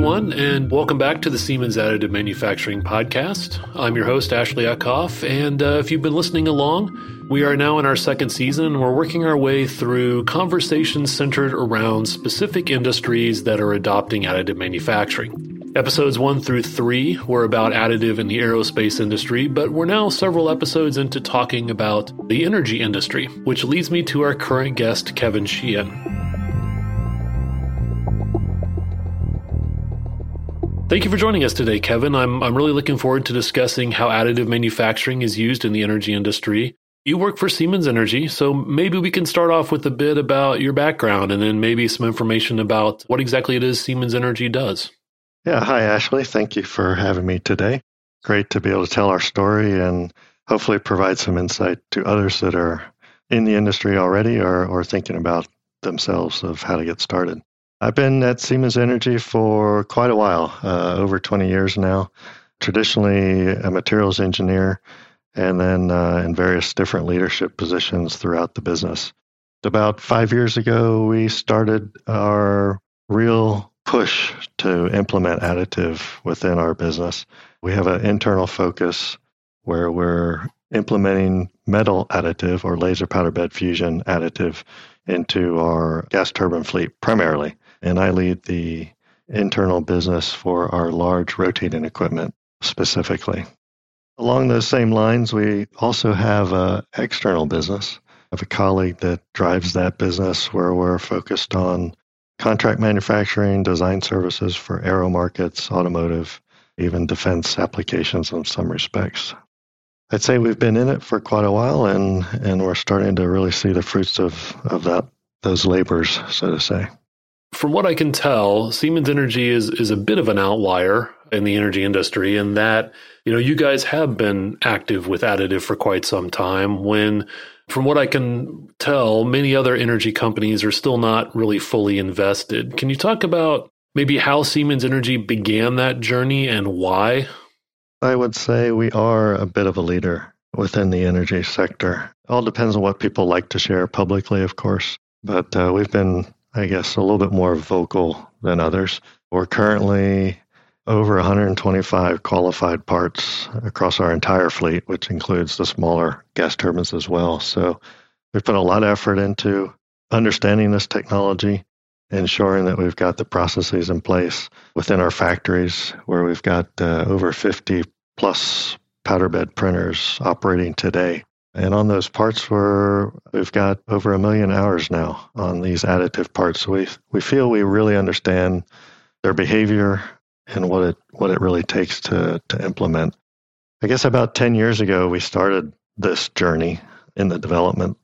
everyone, and welcome back to the Siemens Additive Manufacturing Podcast. I'm your host, Ashley Eckhoff, and uh, if you've been listening along, we are now in our second season, and we're working our way through conversations centered around specific industries that are adopting additive manufacturing. Episodes one through three were about additive in the aerospace industry, but we're now several episodes into talking about the energy industry, which leads me to our current guest, Kevin Sheehan. Thank you for joining us today, Kevin. I'm, I'm really looking forward to discussing how additive manufacturing is used in the energy industry. You work for Siemens Energy, so maybe we can start off with a bit about your background and then maybe some information about what exactly it is Siemens Energy does. Yeah, hi, Ashley. Thank you for having me today. Great to be able to tell our story and hopefully provide some insight to others that are in the industry already or, or thinking about themselves of how to get started. I've been at Siemens Energy for quite a while, uh, over 20 years now. Traditionally, a materials engineer, and then uh, in various different leadership positions throughout the business. About five years ago, we started our real push to implement additive within our business. We have an internal focus where we're implementing metal additive or laser powder bed fusion additive into our gas turbine fleet primarily and I lead the internal business for our large rotating equipment specifically. Along those same lines, we also have an external business. I have a colleague that drives that business where we're focused on contract manufacturing, design services for aero markets, automotive, even defense applications in some respects. I'd say we've been in it for quite a while and, and we're starting to really see the fruits of, of that those labors, so to say. From what I can tell, Siemens Energy is is a bit of an outlier in the energy industry in that, you know, you guys have been active with additive for quite some time when from what I can tell, many other energy companies are still not really fully invested. Can you talk about maybe how Siemens Energy began that journey and why? I would say we are a bit of a leader within the energy sector. It all depends on what people like to share publicly, of course. But uh, we've been I guess, a little bit more vocal than others. We're currently over 125 qualified parts across our entire fleet, which includes the smaller gas turbines as well. So we've put a lot of effort into understanding this technology, ensuring that we've got the processes in place within our factories where we've got uh, over 50 plus powder bed printers operating today and on those parts, we're, we've got over a million hours now on these additive parts. We, we feel we really understand their behavior and what it, what it really takes to, to implement. I guess about 10 years ago, we started this journey in the development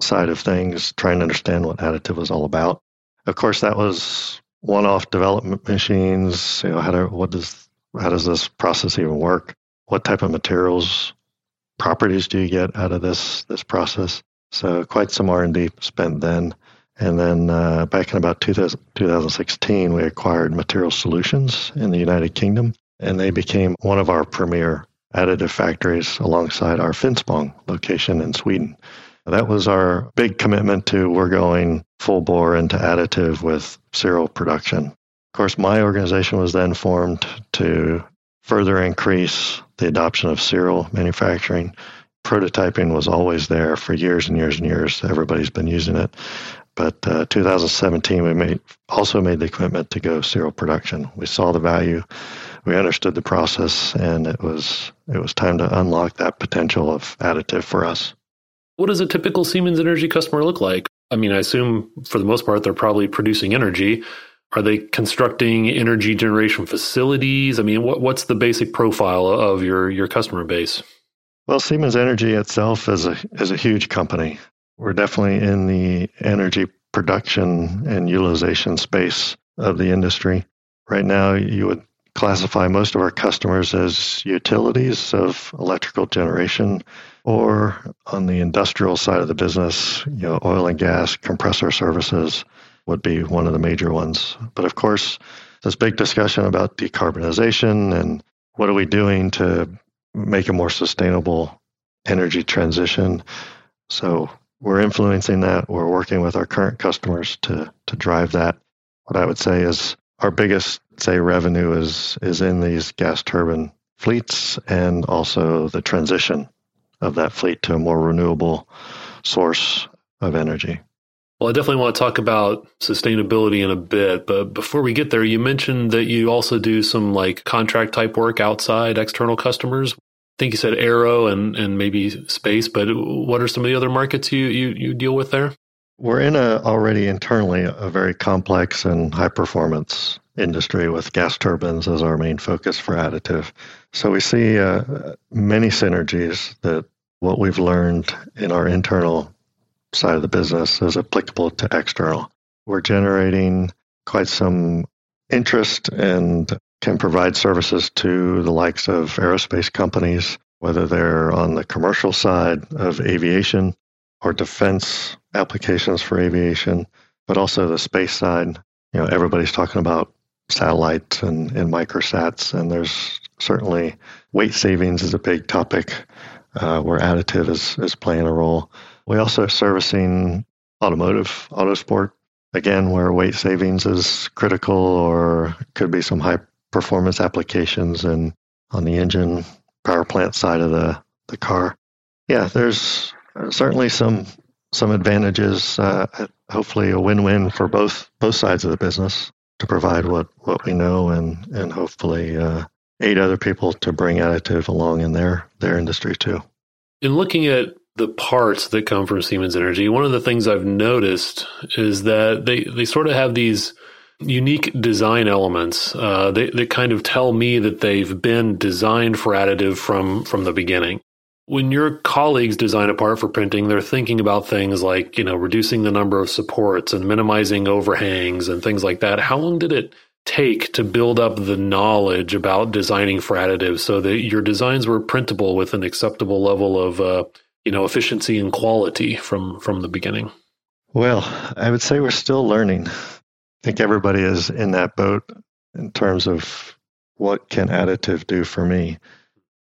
side of things, trying to understand what additive was all about. Of course, that was one-off development machines. You know, how do, what does how does this process even work? What type of materials properties do you get out of this this process? So quite some R and D spent then. And then uh, back in about 2000, 2016, we acquired Material Solutions in the United Kingdom, and they became one of our premier additive factories alongside our Finspång location in Sweden. That was our big commitment to we're going full bore into additive with serial production. Of course, my organization was then formed to further increase the adoption of serial manufacturing. Prototyping was always there for years and years and years. Everybody's been using it. But uh, 2017, we made also made the commitment to go serial production. We saw the value, we understood the process, and it was it was time to unlock that potential of additive for us. What does a typical Siemens Energy customer look like? I mean, I assume for the most part they're probably producing energy, are they constructing energy generation facilities? I mean, what, what's the basic profile of your, your customer base? Well, Siemens Energy itself is a, is a huge company. We're definitely in the energy production and utilization space of the industry. Right now, you would classify most of our customers as utilities of electrical generation or on the industrial side of the business, you know, oil and gas, compressor services, would be one of the major ones. But of course, this big discussion about decarbonization and what are we doing to make a more sustainable energy transition. So we're influencing that. We're working with our current customers to, to drive that. What I would say is our biggest say revenue is is in these gas turbine fleets and also the transition of that fleet to a more renewable source of energy. Well, I definitely want to talk about sustainability in a bit, but before we get there, you mentioned that you also do some like contract type work outside external customers. I think you said aero and, and maybe space, but what are some of the other markets you, you, you deal with there? We're in a already internally a very complex and high performance industry with gas turbines as our main focus for additive. So we see uh, many synergies that what we've learned in our internal side of the business is applicable to external. We're generating quite some interest and can provide services to the likes of aerospace companies, whether they're on the commercial side of aviation or defense applications for aviation, but also the space side. You know, everybody's talking about satellites and, and microsats, and there's certainly weight savings is a big topic uh, where additive is, is playing a role. We also are servicing automotive, autosport, again, where weight savings is critical or could be some high performance applications and on the engine power plant side of the, the car. Yeah, there's certainly some some advantages. Uh, hopefully, a win-win for both both sides of the business to provide what what we know and and hopefully uh, aid other people to bring additive along in their their industry too. In looking at the parts that come from Siemens Energy, one of the things I've noticed is that they they sort of have these unique design elements uh, they, that kind of tell me that they've been designed for additive from from the beginning when your colleagues design a part for printing, they're thinking about things like, you know, reducing the number of supports and minimizing overhangs and things like that. How long did it take to build up the knowledge about designing for additives so that your designs were printable with an acceptable level of, uh, you know, efficiency and quality from from the beginning? Well, I would say we're still learning. I think everybody is in that boat in terms of what can additive do for me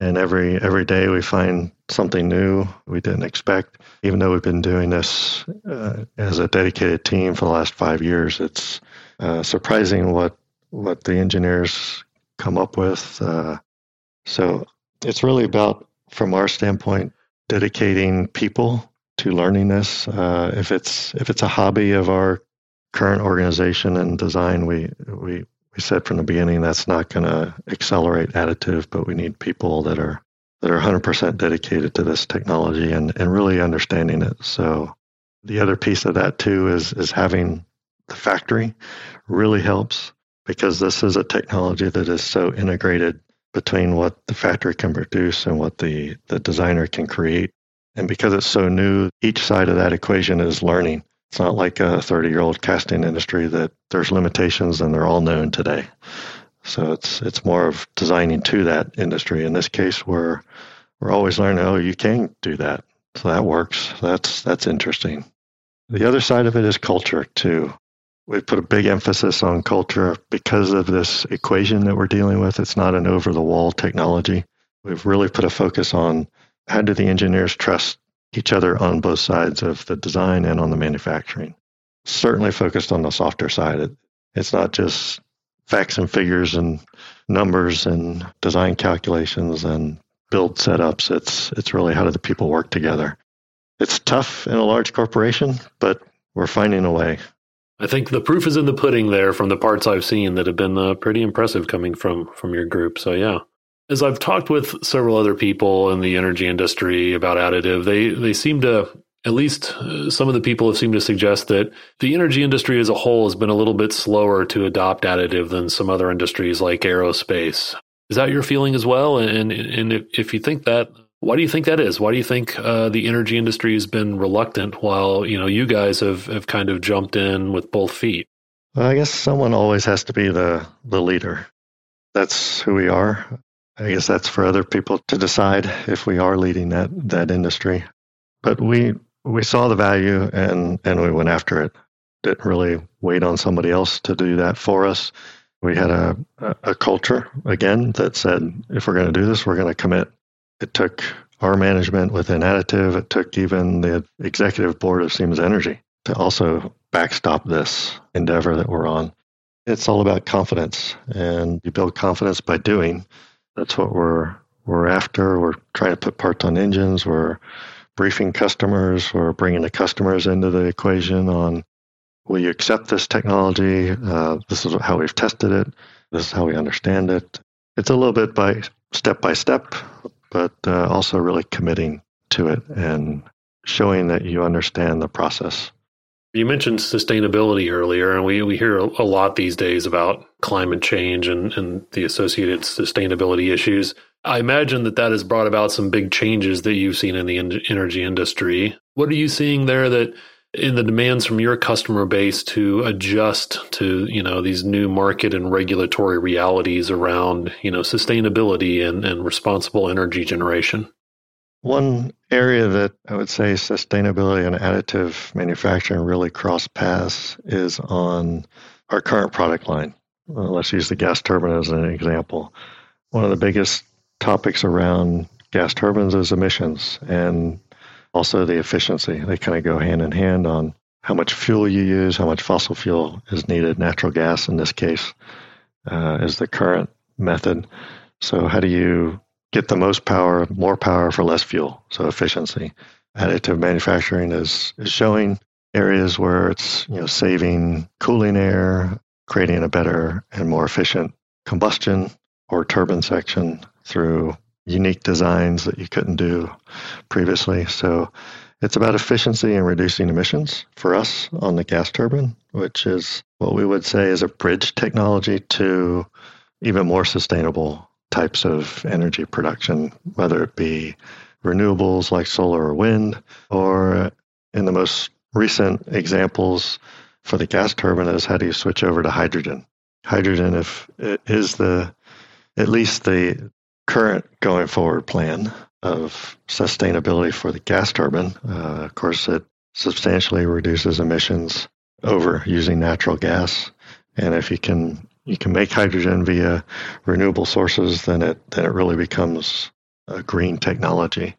and every every day we find something new we didn't expect even though we've been doing this uh, as a dedicated team for the last five years it's uh, surprising what what the engineers come up with uh, so it's really about from our standpoint dedicating people to learning this uh, if it's if it's a hobby of our current organization and design we we we said from the beginning that's not going to accelerate additive, but we need people that are that are 100% dedicated to this technology and, and really understanding it. So the other piece of that too is is having the factory really helps because this is a technology that is so integrated between what the factory can produce and what the, the designer can create. And because it's so new, each side of that equation is learning. It's not like a 30 year old casting industry that there's limitations and they're all known today. So it's it's more of designing to that industry. In this case, we're we're always learning. Oh, you can do that, so that works. That's that's interesting. The other side of it is culture too. We put a big emphasis on culture because of this equation that we're dealing with. It's not an over the wall technology. We've really put a focus on how do the engineers trust each other on both sides of the design and on the manufacturing. Certainly focused on the softer side. it's not just facts and figures and numbers and design calculations and build setups. It's it's really how do the people work together. It's tough in a large corporation, but we're finding a way. I think the proof is in the pudding there from the parts I've seen that have been uh, pretty impressive coming from from your group. So yeah. As I've talked with several other people in the energy industry about additive, they, they seem to, at least uh, some of the people have seemed to suggest that the energy industry as a whole has been a little bit slower to adopt additive than some other industries like aerospace. Is that your feeling as well? And, and if you think that, why do you think that is? Why do you think uh, the energy industry has been reluctant while you know you guys have, have kind of jumped in with both feet? Well, I guess someone always has to be the the leader. That's who we are. I guess that's for other people to decide if we are leading that that industry. But we we saw the value and and we went after it. Didn't really wait on somebody else to do that for us. We had a a culture again that said if we're going to do this, we're going to commit. It took our management within Additive. It took even the executive board of Siemens Energy to also backstop this endeavor that we're on. it's all about confidence, and you build confidence by doing. That's what we're we're after. We're trying to put parts on engines. We're briefing customers. We're bringing the customers into the equation on will you accept this technology? Uh, this is how we've tested it. This is how we understand it. It's a little bit by step by step, but uh, also really committing to it and showing that you understand the process. You mentioned sustainability earlier, and we, we hear a, lot these days about climate change and, and the associated sustainability issues. I imagine that that has brought about some big changes that you've seen in the energy industry. What are you seeing there that in the demands from your customer base to adjust to you know these new market and regulatory realities around you know sustainability and, and responsible energy generation? One area that i would say sustainability and additive manufacturing really cross paths is on our current product line. Well, let's use the gas turbine as an example. One of the biggest topics around gas turbines is emissions and also the efficiency. They kind of go hand in hand on how much fuel you use, how much fossil fuel is needed. Natural gas, in this case, uh, is the current method. So, how do you get the most power, more power for less fuel? So, efficiency. Additive manufacturing is, is showing areas where it's you know saving cooling air, creating a better and more efficient combustion or turbine section through unique designs that you couldn't do previously. So it's about efficiency and reducing emissions for us on the gas turbine, which is what we would say is a bridge technology to even more sustainable types of energy production, whether it be renewables like solar or wind, or in the most recent examples for the gas turbine is how do you switch over to hydrogen? Hydrogen if is the at least the current going forward plan of sustainability for the gas turbine. Uh, of course, it substantially reduces emissions over using natural gas, and if you can you can make hydrogen via renewable sources, then it then it really becomes a green technology.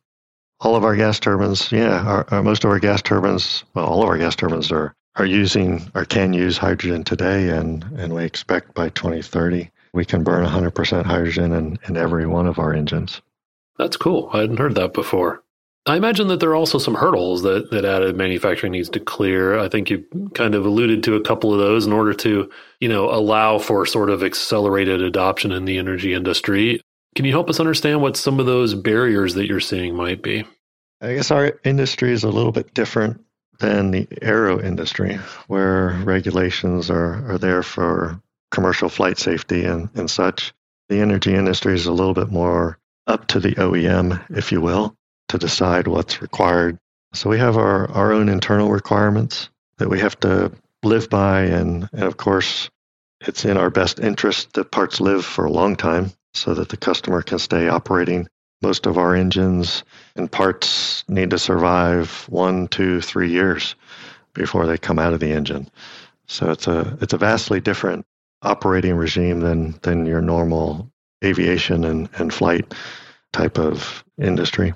All of our gas turbines, yeah, our, our, most of our gas turbines, well, all of our gas turbines are are using or can use hydrogen today, and and we expect by 2030 we can burn 100% hydrogen in, in every one of our engines. That's cool. I hadn't heard that before. I imagine that there are also some hurdles that, that additive manufacturing needs to clear. I think you kind of alluded to a couple of those in order to, you know, allow for sort of accelerated adoption in the energy industry. Can you help us understand what some of those barriers that you're seeing might be? I guess our industry is a little bit different than the aero industry, where regulations are, are there for commercial flight safety and, and such. The energy industry is a little bit more up to the OEM, if you will, to decide what's required. So we have our, our own internal requirements that we have to live by. And, and of course, it's in our best interest that parts live for a long time so that the customer can stay operating. Most of our engines and parts need to survive one, two, three years before they come out of the engine. So it's a it's a vastly different operating regime than than your normal aviation and, and flight type of industry.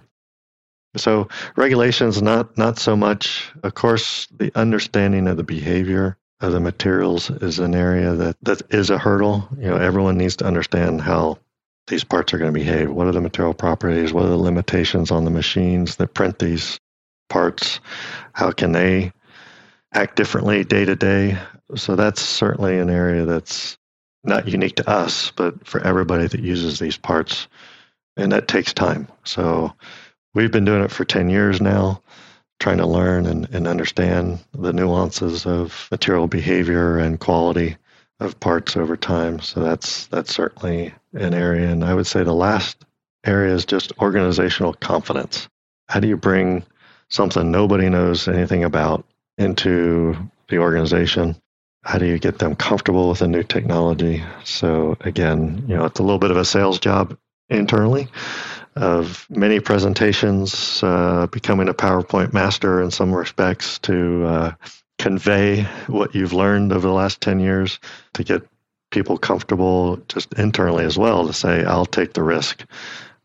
So regulations not not so much. Of course, the understanding of the behavior of the materials is an area that, that is a hurdle. You know, everyone needs to understand how these parts are going to behave. What are the material properties? What are the limitations on the machines that print these parts? How can they act differently day to day? So that's certainly an area that's not unique to us, but for everybody that uses these parts. And that takes time. So we've been doing it for 10 years now, trying to learn and, and understand the nuances of material behavior and quality of parts over time. So that's that's certainly an area. And I would say the last area is just organizational confidence. How do you bring something nobody knows anything about into the organization how do you get them comfortable with a new technology? So again, you know, it's a little bit of a sales job internally of many presentations, uh, becoming a PowerPoint master in some respects to uh, convey what you've learned over the last 10 years to get people comfortable just internally as well to say, I'll take the risk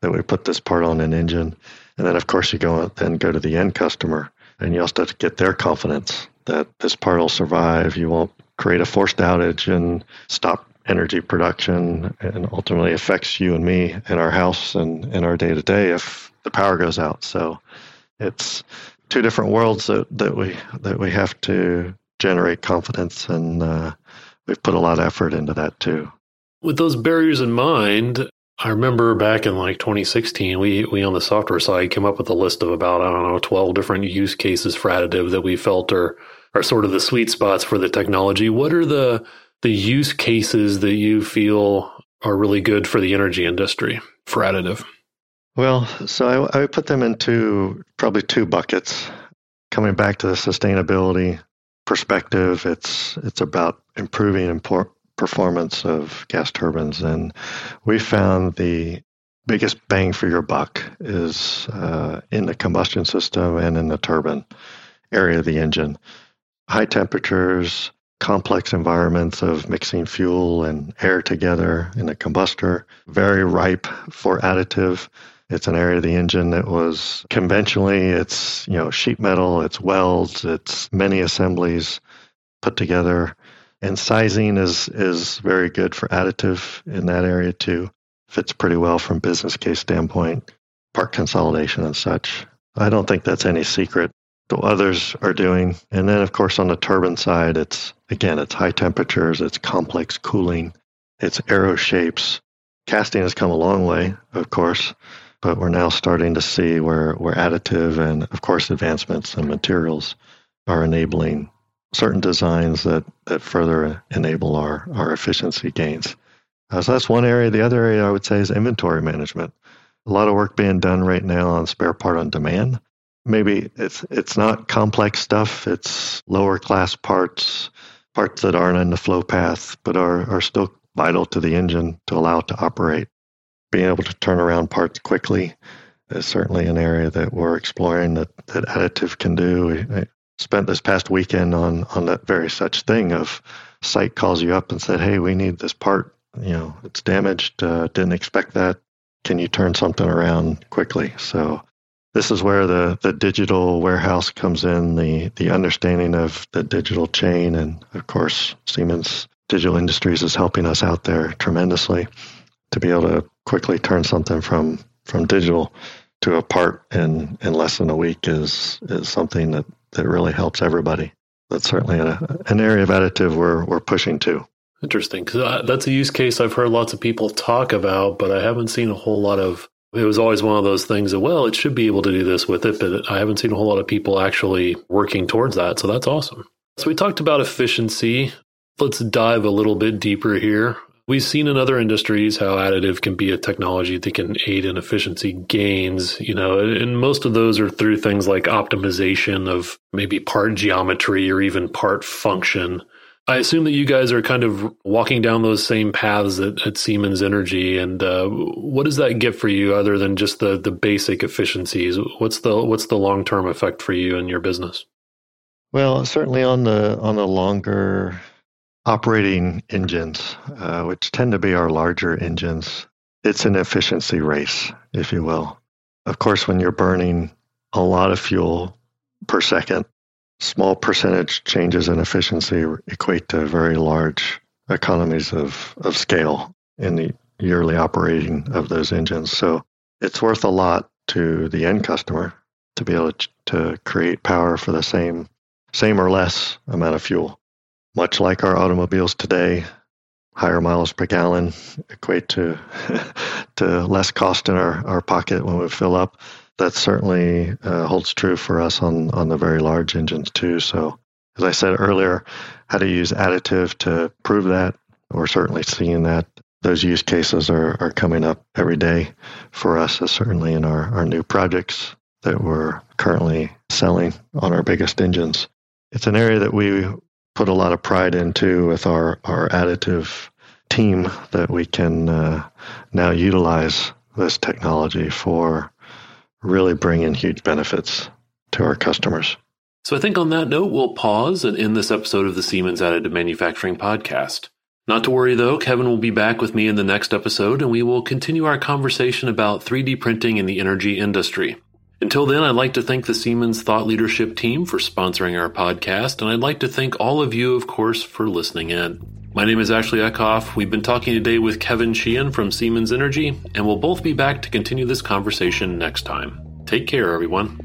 that we put this part on an engine. And then, of course, you go then go to the end customer and you also have to get their confidence that this part will survive. You won't create a forced outage and stop energy production and ultimately affects you and me in our house and in our day to day if the power goes out. So it's two different worlds that, that we that we have to generate confidence and uh, we've put a lot of effort into that too. With those barriers in mind, I remember back in like 2016, we we on the software side came up with a list of about I don't know 12 different use cases for additive that we felt are are sort of the sweet spots for the technology. What are the the use cases that you feel are really good for the energy industry for additive? Well, so I, I put them into probably two buckets. Coming back to the sustainability perspective, it's it's about improving import performance of gas turbines, and we found the biggest bang for your buck is uh, in the combustion system and in the turbine area of the engine. High temperatures, complex environments of mixing fuel and air together in a combustor, very ripe for additive. It's an area of the engine that was conventionally it's you know sheet metal, it's welds, it's many assemblies put together, and sizing is is very good for additive in that area too. Fits pretty well from business case standpoint, part consolidation and such. I don't think that's any secret others are doing. And then, of course, on the turbine side, it's again, it's high temperatures, it's complex cooling, it's arrow shapes. Casting has come a long way, of course, but we're now starting to see where, where additive and, of course, advancements in materials are enabling certain designs that, that further enable our, our efficiency gains. Uh, so that's one area. The other area I would say is inventory management. A lot of work being done right now on spare part on demand maybe it's it's not complex stuff. It's lower class parts, parts that aren't in the flow path, but are, are still vital to the engine to allow it to operate. Being able to turn around parts quickly is certainly an area that we're exploring that, that additive can do. Spent this past weekend on on that very such thing of site calls you up and said, "Hey, we need this part. You know, it's damaged. Uh, didn't expect that. Can you turn something around quickly?" So this is where the, the digital warehouse comes in, the, the understanding of the digital chain. And of course, Siemens Digital Industries is helping us out there tremendously to be able to quickly turn something from, from digital to a part in, in less than a week is, is something that, that really helps everybody. That's certainly a, an area of additive we're, we're pushing to. Interesting, because uh, that's a use case I've heard lots of people talk about, but I haven't seen a whole lot of it was always one of those things that, well, it should be able to do this with it, but I haven't seen a whole lot of people actually working towards that. So that's awesome. So we talked about efficiency. Let's dive a little bit deeper here. We've seen in other industries how additive can be a technology that can aid in efficiency gains, you know, and most of those are through things like optimization of maybe part geometry or even part function. I assume that you guys are kind of walking down those same paths at, at Siemens Energy, and uh, what does that get for you other than just the the basic efficiencies? What's the what's the long term effect for you and your business? Well, certainly on the on the longer operating engines, uh, which tend to be our larger engines, it's an efficiency race, if you will. Of course, when you're burning a lot of fuel per second, small percentage changes in efficiency equate to very large economies of, of scale in the yearly operating of those engines. So it's worth a lot to the end customer to be able to, to create power for the same same or less amount of fuel. Much like our automobiles today, higher miles per gallon equate to to less cost in our, our pocket when we fill up that certainly uh, holds true for us on on the very large engines too. So, as I said earlier, how to use additive to prove that. We're certainly seeing that those use cases are, are coming up every day for us, certainly in our, our new projects that we're currently selling on our biggest engines. It's an area that we put a lot of pride into with our, our additive team that we can uh, now utilize this technology for really bring in huge benefits to our customers. So I think on that note, we'll pause and end this episode of the Siemens Additive Manufacturing Podcast. Not to worry though, Kevin will be back with me in the next episode and we will continue our conversation about 3D printing in the energy industry. Until then, I'd like to thank the Siemens Thought Leadership team for sponsoring our podcast, and I'd like to thank all of you, of course, for listening in. My name is Ashley Eckhoff. We've been talking today with Kevin Sheehan from Siemens Energy, and we'll both be back to continue this conversation next time. Take care, everyone.